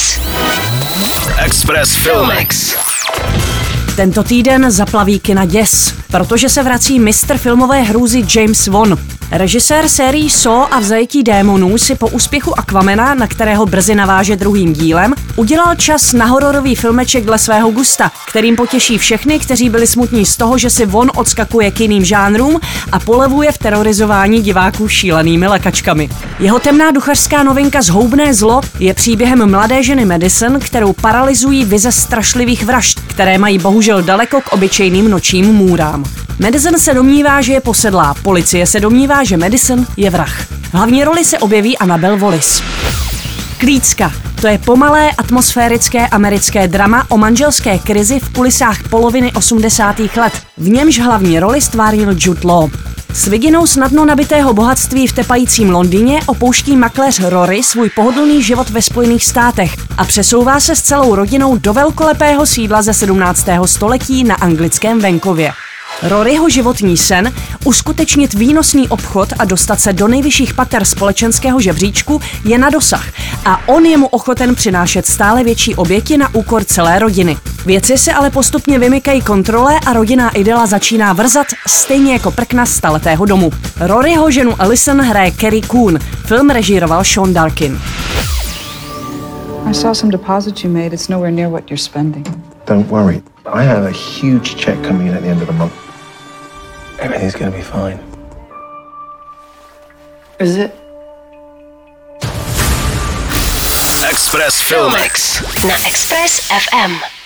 Express. Express Filmix. Tento týden zaplaví kina děs, protože se vrací mistr filmové hrůzy James Wan. Režisér sérií So a v zajetí démonů si po úspěchu Aquamena, na kterého brzy naváže druhým dílem, udělal čas na hororový filmeček dle svého gusta, kterým potěší všechny, kteří byli smutní z toho, že si von odskakuje k jiným žánrům a polevuje v terorizování diváků šílenými lekačkami. Jeho temná duchařská novinka Zhoubné zlo je příběhem mladé ženy Madison, kterou paralyzují vize strašlivých vražd, které mají bohužel daleko k obyčejným nočním můrám. Madison se domnívá, že je posedlá, policie se domnívá, že Madison je vrah. V hlavní roli se objeví Annabel Wallis. Klícka. To je pomalé atmosférické americké drama o manželské krizi v kulisách poloviny 80. let. V němž hlavní roli stvárnil Jude Law. S vidinou snadno nabitého bohatství v tepajícím Londýně opouští makléř Rory svůj pohodlný život ve Spojených státech a přesouvá se s celou rodinou do velkolepého sídla ze 17. století na anglickém venkově. Roryho životní sen uskutečnit výnosný obchod a dostat se do nejvyšších pater společenského žebříčku je na dosah a on je mu ochoten přinášet stále větší oběti na úkor celé rodiny. Věci se ale postupně vymykají kontrole a rodinná idyla začíná vrzat stejně jako prkna staletého domu. Roryho ženu Alison hraje Kerry Coon, film režíroval Sean Darkin. I saw some deposits you made. It's nowhere near what you're spending. Don't worry. I have a huge check coming in at the end of the month. Everything's gonna be fine. Is it? Express Filmix. Na Express FM.